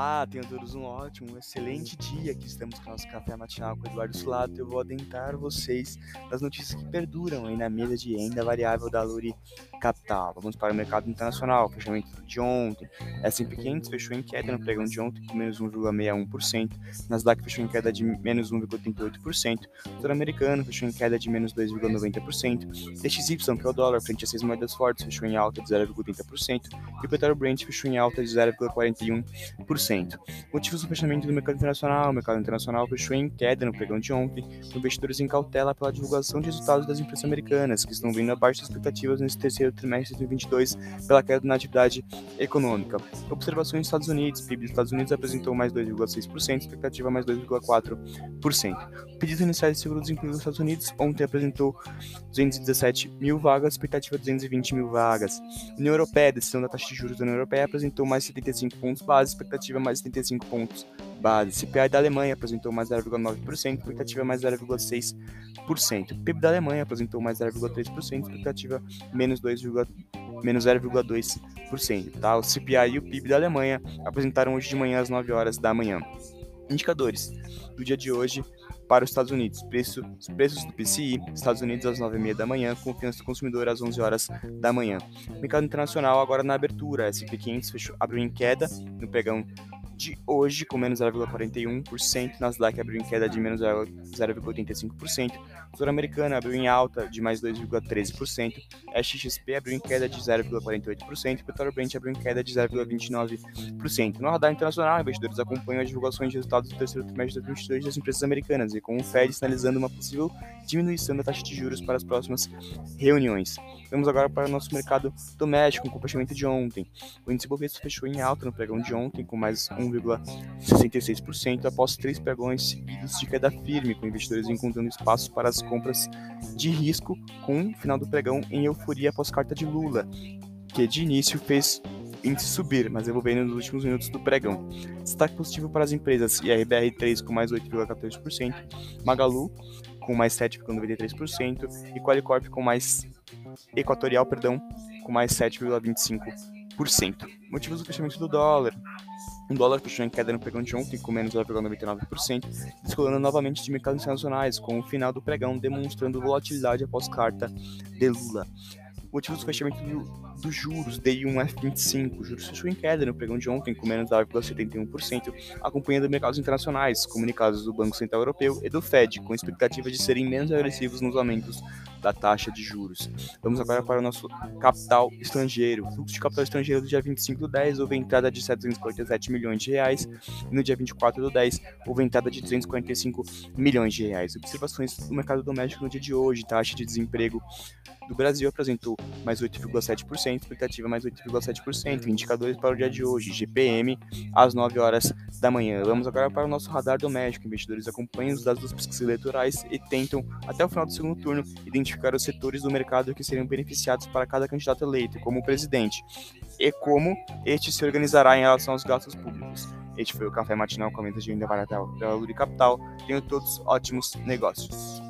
Olá, tenham todos um ótimo, excelente dia. Aqui estamos com o nosso café matinal com o Eduardo Sulato. Eu vou adentrar vocês das notícias que perduram aí na mesa de renda variável da Luri Capital. Vamos para o mercado internacional, fechamento de ontem. S&P 500 fechou em queda no pregão de ontem com menos 1,61%. Nasdaq fechou em queda de menos 1,38%. O americano fechou em queda de menos 2,90%. DXY, que é o dólar, frente a seis moedas fortes, fechou em alta de 0,30%. E o petróleo Brent fechou em alta de 0,41%. Motivos do fechamento do mercado internacional. O mercado internacional fechou em queda no pregão de ontem, com investidores em cautela pela divulgação de resultados das empresas americanas, que estão vindo abaixo das expectativas nesse terceiro trimestre de 2022 pela queda na atividade econômica. Observações nos Estados Unidos. PIB dos Estados Unidos apresentou mais 2,6%, expectativa mais 2,4%. Pedidos iniciais de seguro-desemprego dos Estados Unidos ontem apresentou 217 mil vagas, expectativa 220 mil vagas. União Europeia, decisão da taxa de juros da União Europeia apresentou mais 75 pontos base, expectativa mais 75 pontos base. CPI da Alemanha apresentou mais 0,9%, expectativa mais 0,6%. PIB da Alemanha apresentou mais 0,3%, expectativa menos 2, menos 0,2%. Tá? O CPI e o PIB da Alemanha apresentaram hoje de manhã às 9 horas da manhã. Indicadores do dia de hoje para os Estados Unidos. Preço, preços do PCI, Estados Unidos às 9h30 da manhã, confiança do consumidor às 11 horas da manhã. Mercado internacional agora na abertura, S&P 500 fechou, abriu em queda no pregão de hoje, com menos 0,41%, Nasdaq abriu em queda de menos 0,85%, Tesouro Americana abriu em alta de mais 2,13%, XXP abriu em queda de 0,48%, Petróleo Brent abriu em queda de 0,29%. No radar internacional, investidores acompanham as divulgações de resultados do terceiro trimestre de 2022 das empresas americanas e com o Fed sinalizando uma possível diminuição da taxa de juros para as próximas reuniões. Vamos agora para o nosso mercado doméstico, com o fechamento de ontem. O índice Bovespa fechou em alta no pregão de ontem, com mais 1,66% após três pregões seguidos de queda firme, com investidores encontrando espaço para as compras de risco, com o final do pregão em euforia após carta de Lula, que de início fez índice subir, mas evoluindo nos últimos minutos do pregão. Destaque positivo para as empresas IRBR3 com mais 8,14%, Magalu com mais 7,93% e Qualicorp com mais Equatorial, perdão, com mais 7,25%. Motivos do fechamento do dólar. O dólar fechou em queda no pregão de ontem com menos 0,99%, descolando novamente de mercados internacionais, com o final do pregão demonstrando volatilidade após carta de Lula. Motivos do fechamento do, dos juros DI1F25. O juros fechou em queda no pregão de ontem com menos 0,71%, acompanhando mercados internacionais, comunicados do Banco Central Europeu e do Fed, com expectativa de serem menos agressivos nos aumentos da taxa de juros. Vamos agora para o nosso capital estrangeiro. O fluxo de capital estrangeiro do dia 25 do 10 houve entrada de 747 milhões de reais e no dia 24 do 10 houve entrada de 245 milhões de reais. Observações do mercado doméstico no dia de hoje, taxa de desemprego do Brasil apresentou mais 8,7%, expectativa mais 8,7%. Indicadores para o dia de hoje, GPM, às 9 horas da manhã. Vamos agora para o nosso radar doméstico. Investidores acompanham os dados das pesquisas eleitorais e tentam, até o final do segundo turno, identificar os setores do mercado que seriam beneficiados para cada candidato eleito, como presidente, e como este se organizará em relação aos gastos públicos. Este foi o Café Matinal com a de renda barata da Luri Capital. Tenham todos ótimos negócios.